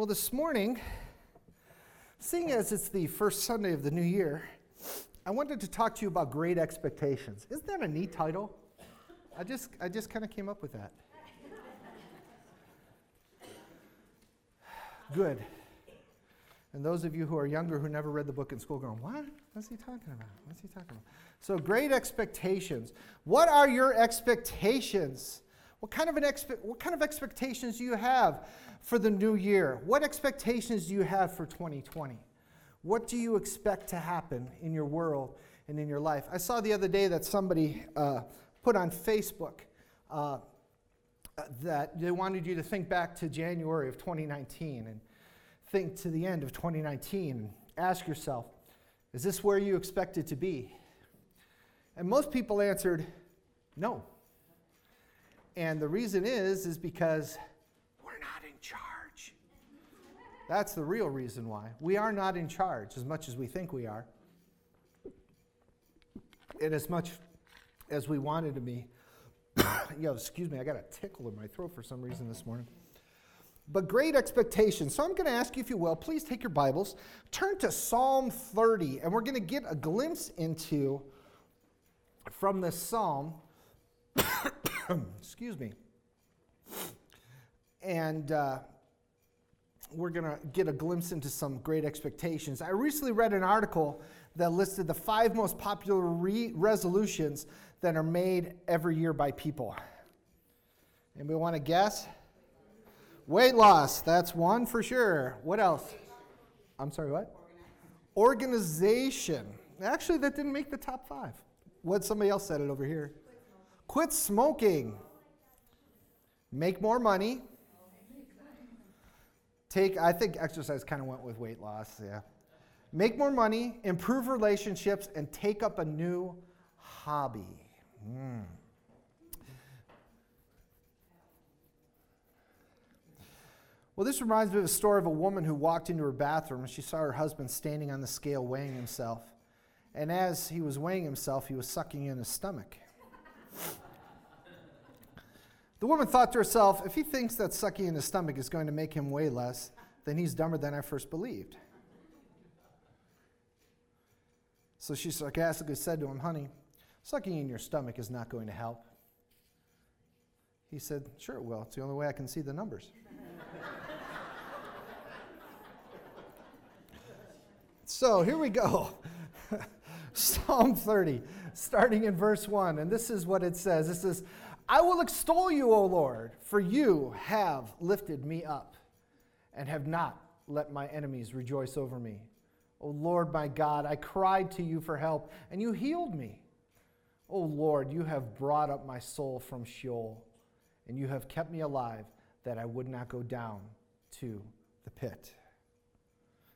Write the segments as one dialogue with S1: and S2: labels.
S1: Well, this morning, seeing as it's the first Sunday of the new year, I wanted to talk to you about great expectations. Isn't that a neat title? I just, I just kind of came up with that. Good. And those of you who are younger who never read the book in school going, what? What's he talking about? What's he talking about? So, great expectations. What are your expectations? What kind of, an expe- what kind of expectations do you have for the new year? What expectations do you have for 2020? What do you expect to happen in your world and in your life? I saw the other day that somebody uh, put on Facebook uh, that they wanted you to think back to January of 2019 and think to the end of 2019 and ask yourself, is this where you expected to be? And most people answered, no. And the reason is, is because we're not in charge. That's the real reason why. We are not in charge as much as we think we are. And as much as we wanted to be. Yo, excuse me, I got a tickle in my throat for some reason this morning. But great expectations. So I'm going to ask you, if you will, please take your Bibles, turn to Psalm 30, and we're going to get a glimpse into, from this psalm, excuse me, and uh, we're going to get a glimpse into some great expectations. I recently read an article that listed the five most popular re- resolutions that are made every year by people. Anybody want to guess? Weight loss, that's one for sure. What else? I'm sorry, what? Organization. Actually, that didn't make the top five. What somebody else said it over here. Quit smoking. Make more money. Take, I think exercise kind of went with weight loss, yeah. Make more money, improve relationships, and take up a new hobby. Mm. Well, this reminds me of a story of a woman who walked into her bathroom and she saw her husband standing on the scale weighing himself. And as he was weighing himself, he was sucking in his stomach. The woman thought to herself, if he thinks that sucking in his stomach is going to make him weigh less, then he's dumber than I first believed. So she sarcastically said to him, Honey, sucking in your stomach is not going to help. He said, Sure, it will. It's the only way I can see the numbers. so here we go. Psalm 30, starting in verse 1. And this is what it says It says, I will extol you, O Lord, for you have lifted me up and have not let my enemies rejoice over me. O Lord my God, I cried to you for help, and you healed me. O Lord, you have brought up my soul from Sheol, and you have kept me alive that I would not go down to the pit.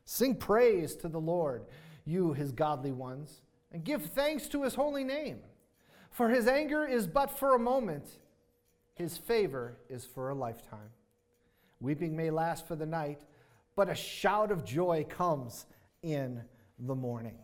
S1: Sing praise to the Lord, you his godly ones, and give thanks to his holy name. For his anger is but for a moment, his favor is for a lifetime. Weeping may last for the night, but a shout of joy comes in the morning.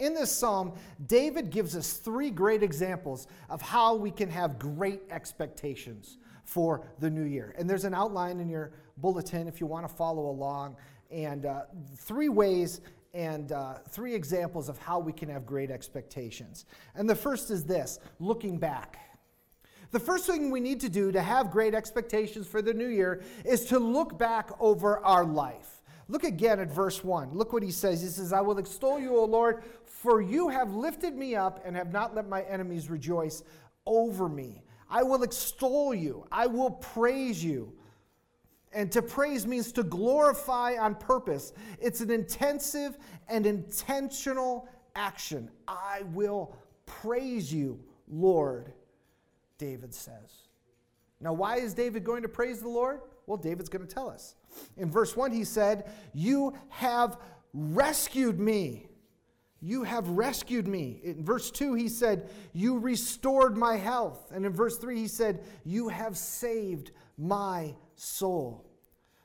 S1: In this psalm, David gives us three great examples of how we can have great expectations for the new year. And there's an outline in your bulletin if you want to follow along, and uh, three ways and uh, three examples of how we can have great expectations. And the first is this looking back. The first thing we need to do to have great expectations for the new year is to look back over our life. Look again at verse 1. Look what he says. He says, I will extol you, O Lord, for you have lifted me up and have not let my enemies rejoice over me. I will extol you. I will praise you. And to praise means to glorify on purpose. It's an intensive and intentional action. I will praise you, Lord, David says. Now, why is David going to praise the Lord? Well, David's going to tell us. In verse 1, he said, You have rescued me. You have rescued me. In verse 2, he said, You restored my health. And in verse 3, he said, You have saved my soul.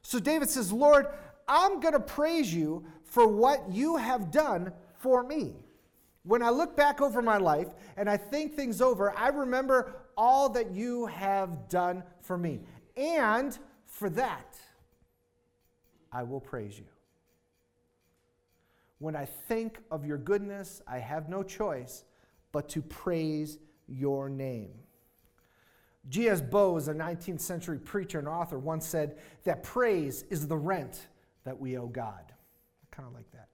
S1: So David says, Lord, I'm going to praise you for what you have done for me. When I look back over my life and I think things over, I remember all that you have done for me. And for that, I will praise you. When I think of your goodness, I have no choice but to praise your name. G.S. Bowes, a 19th century preacher and author, once said that praise is the rent that we owe God. Kind of like that.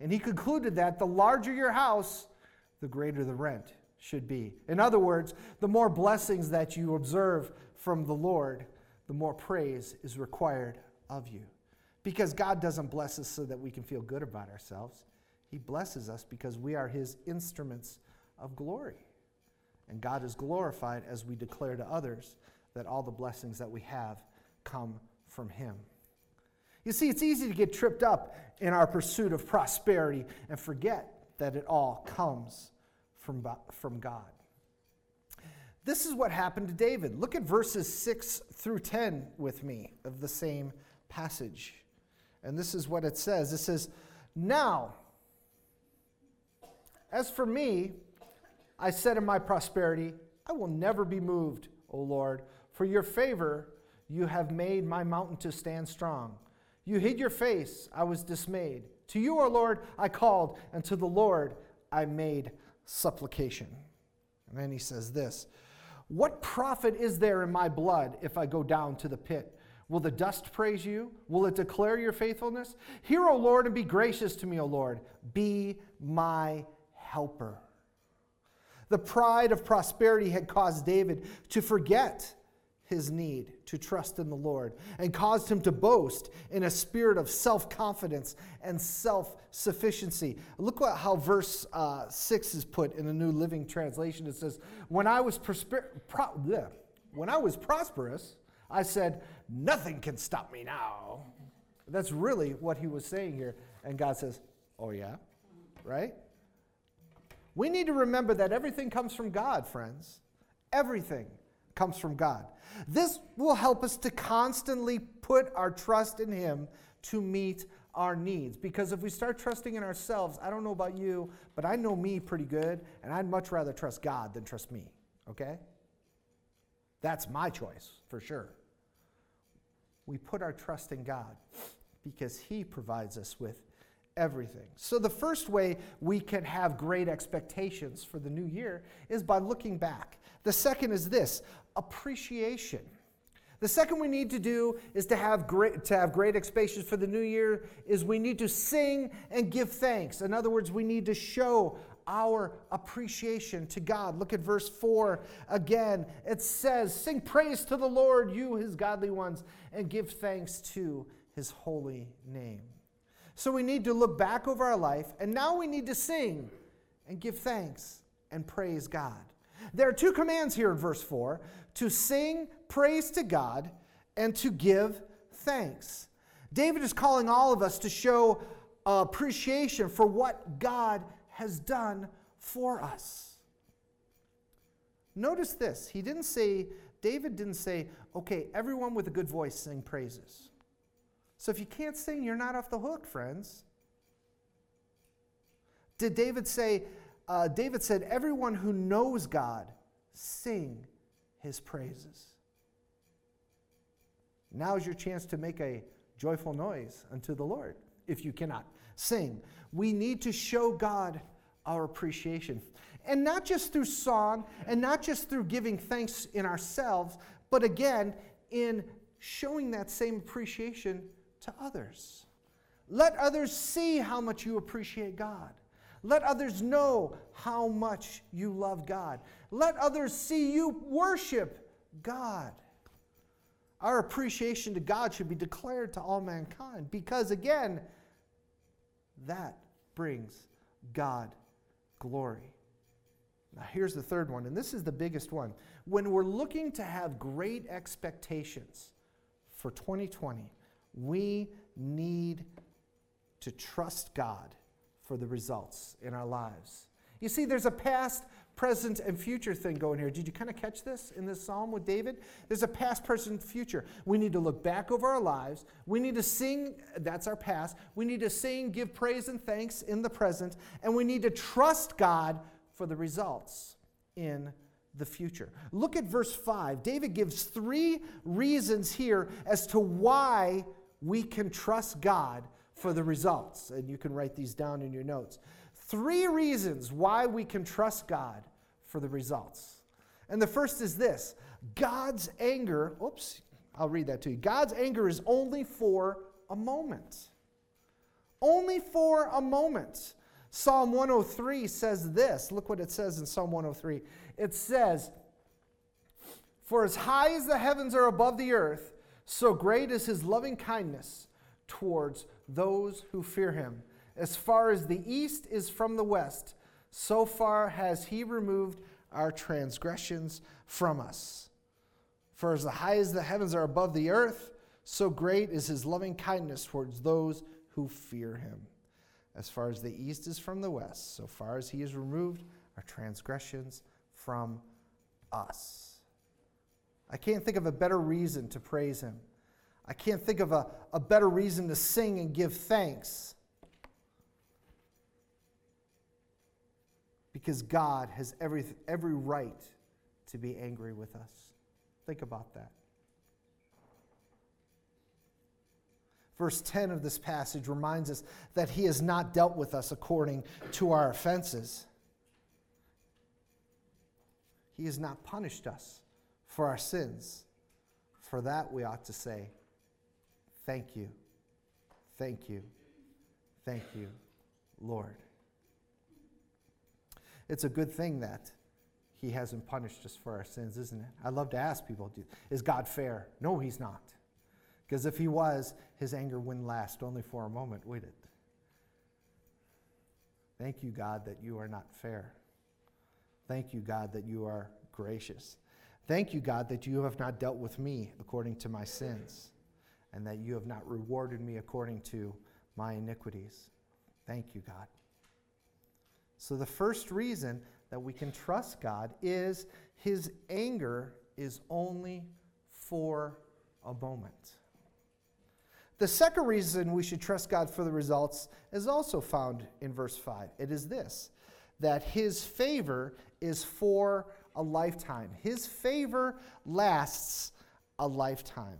S1: And he concluded that the larger your house, the greater the rent should be. In other words, the more blessings that you observe from the Lord, the more praise is required of you. Because God doesn't bless us so that we can feel good about ourselves. He blesses us because we are His instruments of glory. And God is glorified as we declare to others that all the blessings that we have come from Him. You see, it's easy to get tripped up in our pursuit of prosperity and forget that it all comes from, from God. This is what happened to David. Look at verses 6 through 10 with me of the same passage. And this is what it says it says, Now, as for me, I said in my prosperity, I will never be moved, O Lord. For your favor, you have made my mountain to stand strong. You hid your face, I was dismayed. To you, O Lord, I called, and to the Lord I made supplication. And then he says this What profit is there in my blood if I go down to the pit? Will the dust praise you? Will it declare your faithfulness? Hear, O Lord, and be gracious to me, O Lord. Be my helper. The pride of prosperity had caused David to forget his need to trust in the Lord and caused him to boast in a spirit of self confidence and self sufficiency. Look what, how verse uh, 6 is put in the New Living Translation. It says, When I was, prosper- pro- bleh, when I was prosperous, I said, Nothing can stop me now. That's really what he was saying here. And God says, Oh, yeah? Right? We need to remember that everything comes from God, friends. Everything comes from God. This will help us to constantly put our trust in Him to meet our needs. Because if we start trusting in ourselves, I don't know about you, but I know me pretty good, and I'd much rather trust God than trust me, okay? That's my choice, for sure. We put our trust in God because He provides us with everything. So, the first way we can have great expectations for the new year is by looking back. The second is this appreciation. The second we need to do is to have great to have great expectations for the new year is we need to sing and give thanks. In other words, we need to show our appreciation to God. Look at verse 4 again. It says, Sing praise to the Lord, you his godly ones, and give thanks to his holy name. So we need to look back over our life, and now we need to sing and give thanks and praise God. There are two commands here in verse 4 to sing praise to God and to give thanks. David is calling all of us to show appreciation for what God has done for us. Notice this. He didn't say, David didn't say, okay, everyone with a good voice sing praises. So if you can't sing, you're not off the hook, friends. Did David say, uh, David said, everyone who knows God, sing his praises. Now is your chance to make a joyful noise unto the Lord if you cannot sing. We need to show God our appreciation. And not just through song and not just through giving thanks in ourselves, but again, in showing that same appreciation to others. Let others see how much you appreciate God. Let others know how much you love God. Let others see you worship God. Our appreciation to God should be declared to all mankind because, again, that brings God glory. Now, here's the third one, and this is the biggest one. When we're looking to have great expectations for 2020, we need to trust God for the results in our lives. You see, there's a past, present, and future thing going here. Did you kind of catch this in this psalm with David? There's a past, present, future. We need to look back over our lives. We need to sing, that's our past. We need to sing, give praise and thanks in the present. And we need to trust God for the results in the future. Look at verse 5. David gives three reasons here as to why we can trust God for the results. And you can write these down in your notes. Three reasons why we can trust God for the results. And the first is this God's anger, oops, I'll read that to you. God's anger is only for a moment. Only for a moment. Psalm 103 says this. Look what it says in Psalm 103. It says, For as high as the heavens are above the earth, so great is his loving kindness towards those who fear him. As far as the east is from the west, so far has he removed our transgressions from us. For as high as the heavens are above the earth, so great is his loving kindness towards those who fear him. As far as the east is from the west, so far as he has removed our transgressions from us. I can't think of a better reason to praise him. I can't think of a, a better reason to sing and give thanks. Because God has every, every right to be angry with us. Think about that. Verse 10 of this passage reminds us that he has not dealt with us according to our offenses. He has not punished us for our sins. For that, we ought to say, Thank you, thank you, thank you, Lord. It's a good thing that He hasn't punished us for our sins, isn't it? I love to ask people, is God fair? No, He's not. Because if He was, His anger wouldn't last only for a moment, would it? Thank you, God, that you are not fair. Thank you, God, that you are gracious. Thank you, God, that you have not dealt with me according to my sins, and that you have not rewarded me according to my iniquities. Thank you, God. So, the first reason that we can trust God is his anger is only for a moment. The second reason we should trust God for the results is also found in verse 5. It is this that his favor is for a lifetime. His favor lasts a lifetime.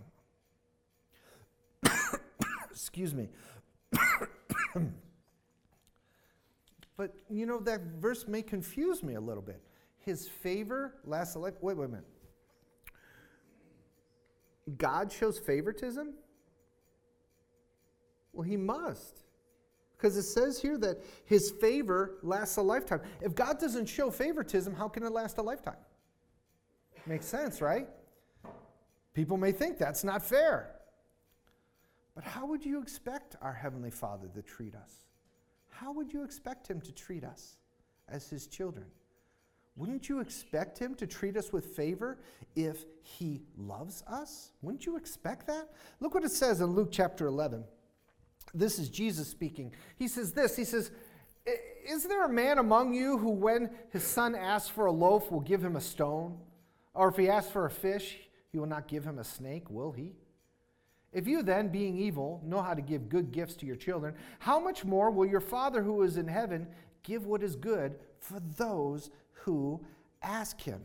S1: Excuse me. but you know, that verse may confuse me a little bit. His favor lasts a life. Wait, wait a minute. God shows favoritism? Well, he must. Because it says here that his favor lasts a lifetime. If God doesn't show favoritism, how can it last a lifetime? Makes sense, right? People may think that's not fair. But how would you expect our Heavenly Father to treat us? How would you expect Him to treat us as His children? Wouldn't you expect Him to treat us with favor if He loves us? Wouldn't you expect that? Look what it says in Luke chapter 11. This is Jesus speaking. He says this He says, Is there a man among you who, when his son asks for a loaf, will give him a stone? Or if he asks for a fish, he will not give him a snake, will he? If you then, being evil, know how to give good gifts to your children, how much more will your Father who is in heaven give what is good for those who ask him?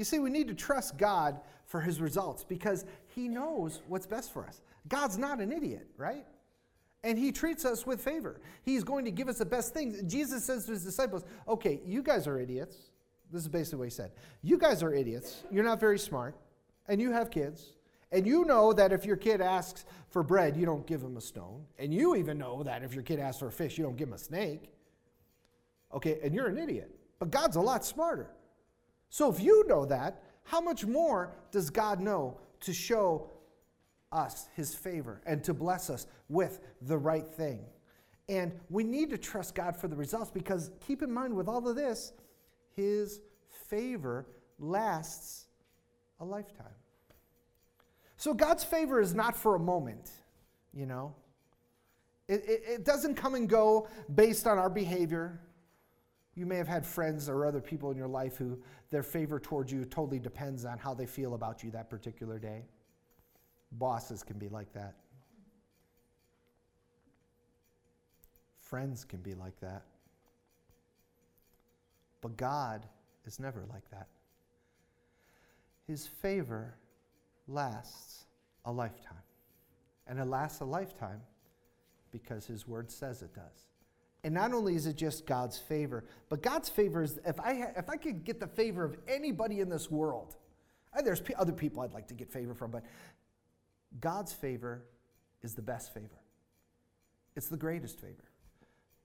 S1: You see, we need to trust God for his results because he knows what's best for us. God's not an idiot, right? And he treats us with favor. He's going to give us the best things. Jesus says to his disciples, okay, you guys are idiots. This is basically what he said. You guys are idiots. You're not very smart. And you have kids. And you know that if your kid asks for bread, you don't give him a stone. And you even know that if your kid asks for a fish, you don't give him a snake. Okay, and you're an idiot. But God's a lot smarter. So if you know that, how much more does God know to show us his favor and to bless us with the right thing. And we need to trust God for the results because keep in mind with all of this, his favor lasts a lifetime. So God's favor is not for a moment, you know. It, it, it, doesn't come and go based on our behavior. You may have had friends or other people in your life who their favor towards you totally depends on how they feel about you that particular day. Bosses can be like that. Friends can be like that. But God is never like that. His favor lasts a lifetime. And it lasts a lifetime because His Word says it does. And not only is it just God's favor, but God's favor is if I, if I could get the favor of anybody in this world, and there's p- other people I'd like to get favor from, but God's favor is the best favor. It's the greatest favor.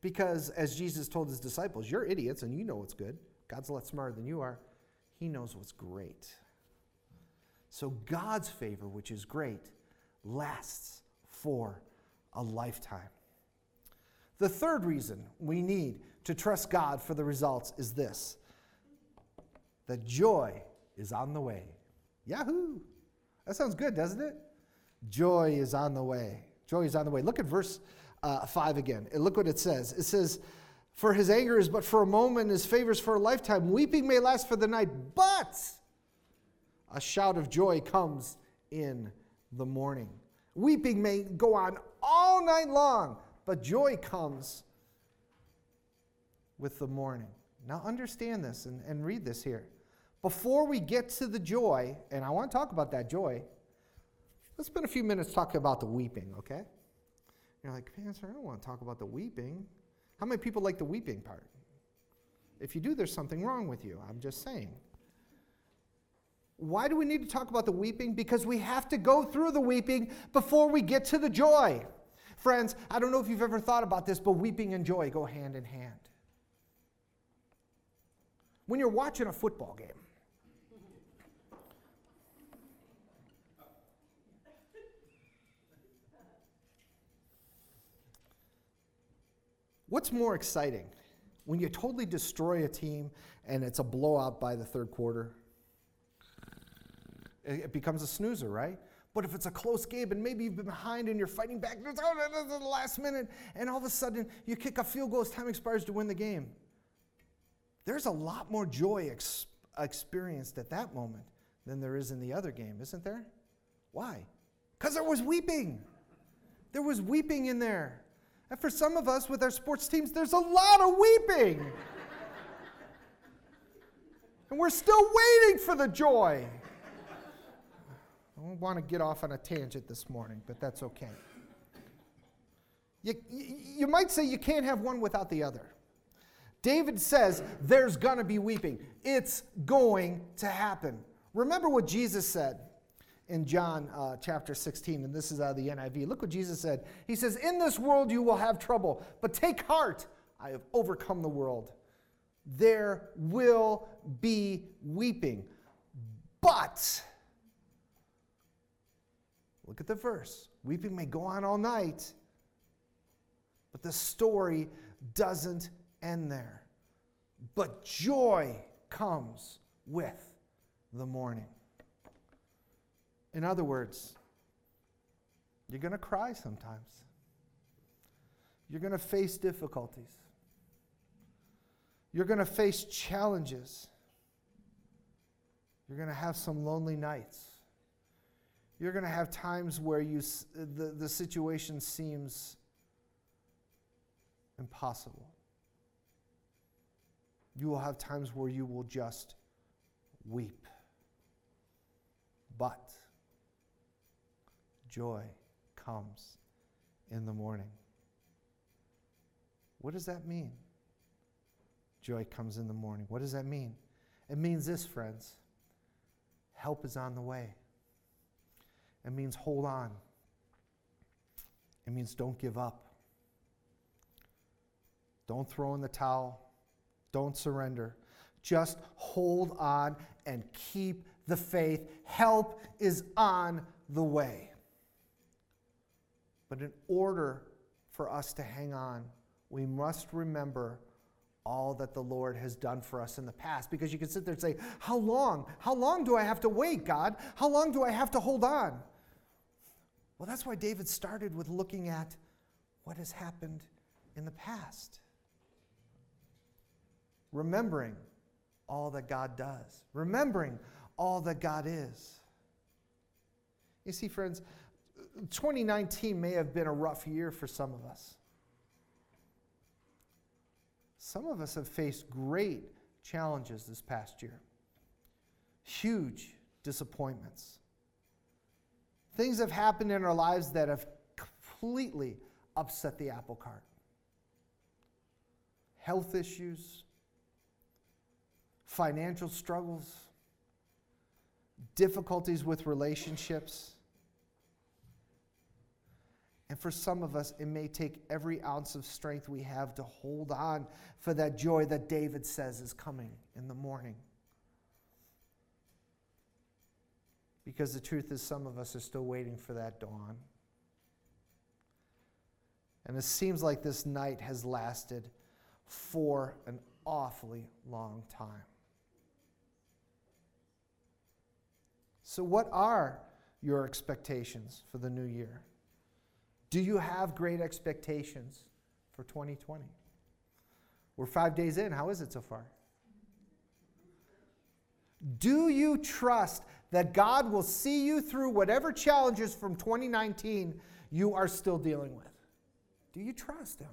S1: Because as Jesus told his disciples, you're idiots and you know what's good. God's a lot smarter than you are. He knows what's great. So God's favor, which is great, lasts for a lifetime. The third reason we need to trust God for the results is this that joy is on the way. Yahoo! That sounds good, doesn't it? Joy is on the way. Joy is on the way. Look at verse uh, 5 again. And look what it says. It says, For his anger is but for a moment, his favors for a lifetime. Weeping may last for the night, but a shout of joy comes in the morning. Weeping may go on all night long, but joy comes with the morning. Now, understand this and, and read this here. Before we get to the joy, and I want to talk about that joy, let's spend a few minutes talking about the weeping, okay? You're like, Pastor, I don't want to talk about the weeping. How many people like the weeping part? If you do, there's something wrong with you. I'm just saying. Why do we need to talk about the weeping? Because we have to go through the weeping before we get to the joy. Friends, I don't know if you've ever thought about this, but weeping and joy go hand in hand. When you're watching a football game, what's more exciting? When you totally destroy a team and it's a blowout by the third quarter? It becomes a snoozer, right? But if it's a close game and maybe you've been behind and you're fighting back, it's oh, the last minute, and all of a sudden you kick a field goal as time expires to win the game. There's a lot more joy ex- experienced at that moment than there is in the other game, isn't there? Why? Because there was weeping. There was weeping in there. And for some of us with our sports teams, there's a lot of weeping. and we're still waiting for the joy. Want to get off on a tangent this morning, but that's okay. You, you, you might say you can't have one without the other. David says there's going to be weeping. It's going to happen. Remember what Jesus said in John uh, chapter 16, and this is out of the NIV. Look what Jesus said. He says, In this world you will have trouble, but take heart. I have overcome the world. There will be weeping. But, look at the verse weeping may go on all night, but the story doesn't end there. But joy comes with the morning. In other words, you're going to cry sometimes. You're going to face difficulties. You're going to face challenges. You're going to have some lonely nights. You're going to have times where you, the, the situation seems impossible. You will have times where you will just weep. But joy comes in the morning. What does that mean? Joy comes in the morning. What does that mean? It means this, friends help is on the way. It means hold on. It means don't give up. Don't throw in the towel. Don't surrender. Just hold on and keep the faith. Help is on the way. But in order for us to hang on, we must remember all that the Lord has done for us in the past. Because you can sit there and say, How long? How long do I have to wait, God? How long do I have to hold on? Well, that's why David started with looking at what has happened in the past. Remembering all that God does, remembering all that God is. You see, friends, 2019 may have been a rough year for some of us. Some of us have faced great challenges this past year, huge disappointments, Things have happened in our lives that have completely upset the apple cart. Health issues, financial struggles, difficulties with relationships. And for some of us, it may take every ounce of strength we have to hold on for that joy that David says is coming in the morning. Because the truth is, some of us are still waiting for that dawn. And it seems like this night has lasted for an awfully long time. So, what are your expectations for the new year? Do you have great expectations for 2020? We're five days in. How is it so far? Do you trust that God will see you through whatever challenges from 2019 you are still dealing with? Do you trust Him?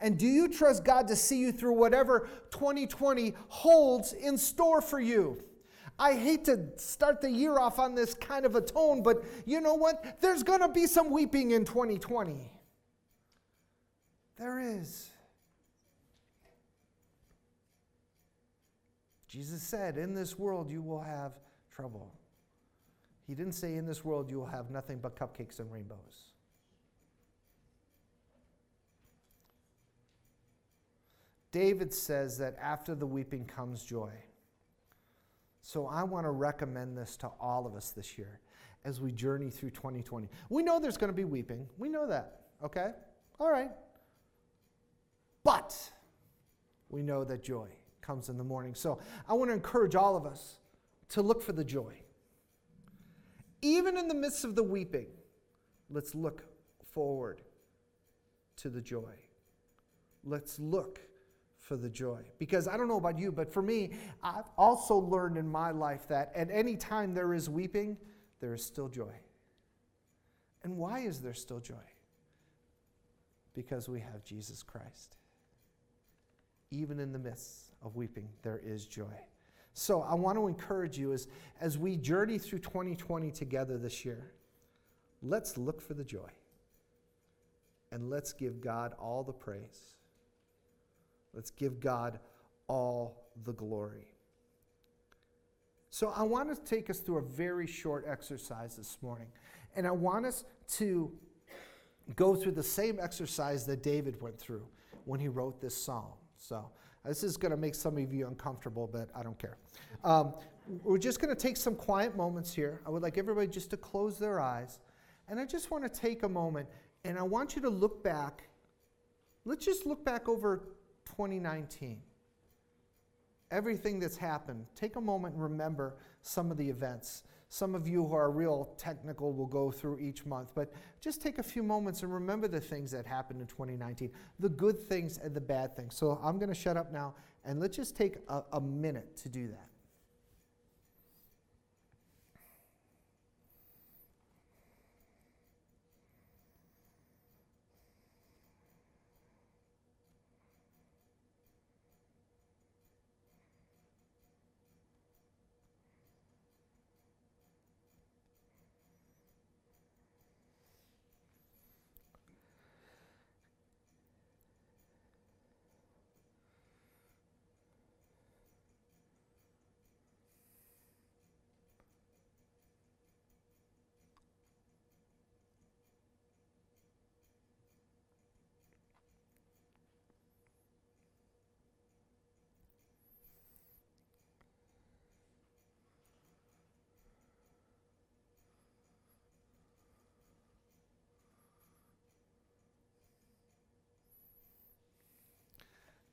S1: And do you trust God to see you through whatever 2020 holds in store for you? I hate to start the year off on this kind of a tone, but you know what? There's going to be some weeping in 2020. There is. Jesus said, In this world you will have trouble. He didn't say, In this world you will have nothing but cupcakes and rainbows. David says that after the weeping comes joy. So I want to recommend this to all of us this year as we journey through 2020. We know there's going to be weeping. We know that, okay? All right. But we know that joy comes in the morning. So I want to encourage all of us to look for the joy. Even in the midst of the weeping, let's look forward to the joy. Let's look for the joy. Because I don't know about you, but for me, I've also learned in my life that at any time there is weeping, there is still joy. And why is there still joy? Because we have Jesus Christ. Even in the midst of weeping, there is joy. So I want to encourage you as, as we journey through 2020 together this year, let's look for the joy. And let's give God all the praise Let's give God all the glory. So, I want to take us through a very short exercise this morning. And I want us to go through the same exercise that David went through when he wrote this psalm. So, this is going to make some of you uncomfortable, but I don't care. Um, we're just going to take some quiet moments here. I would like everybody just to close their eyes. And I just want to take a moment and I want you to look back. Let's just look back over 2019. Everything that's happened, take a moment and remember some of the events. Some of you who are real technical will go through each month, but just take a few moments and remember the things that happened in 2019, the good things and the bad things. So I'm going to shut up now, and let's just take a, a minute to do that.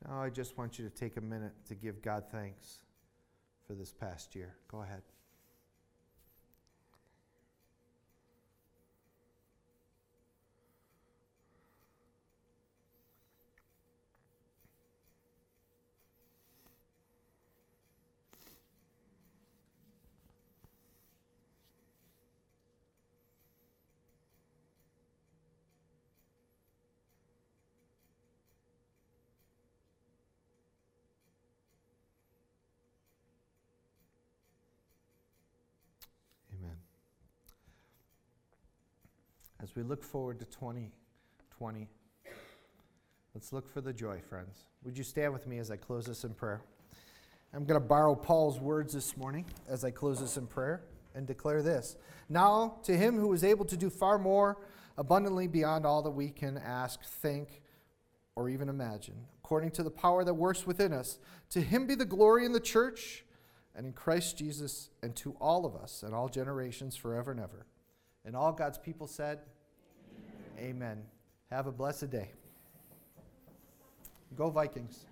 S1: Now, I just want you to take a minute to give God thanks for this past year. Go ahead. As we look forward to 2020. Let's look for the joy, friends. Would you stand with me as I close this in prayer? I'm going to borrow Paul's words this morning as I close this in prayer and declare this. Now, to him who is able to do far more abundantly beyond all that we can ask, think, or even imagine, according to the power that works within us, to him be the glory in the church and in Christ Jesus and to all of us and all generations forever and ever. And all God's people said. Amen. Have a blessed day. Go Vikings.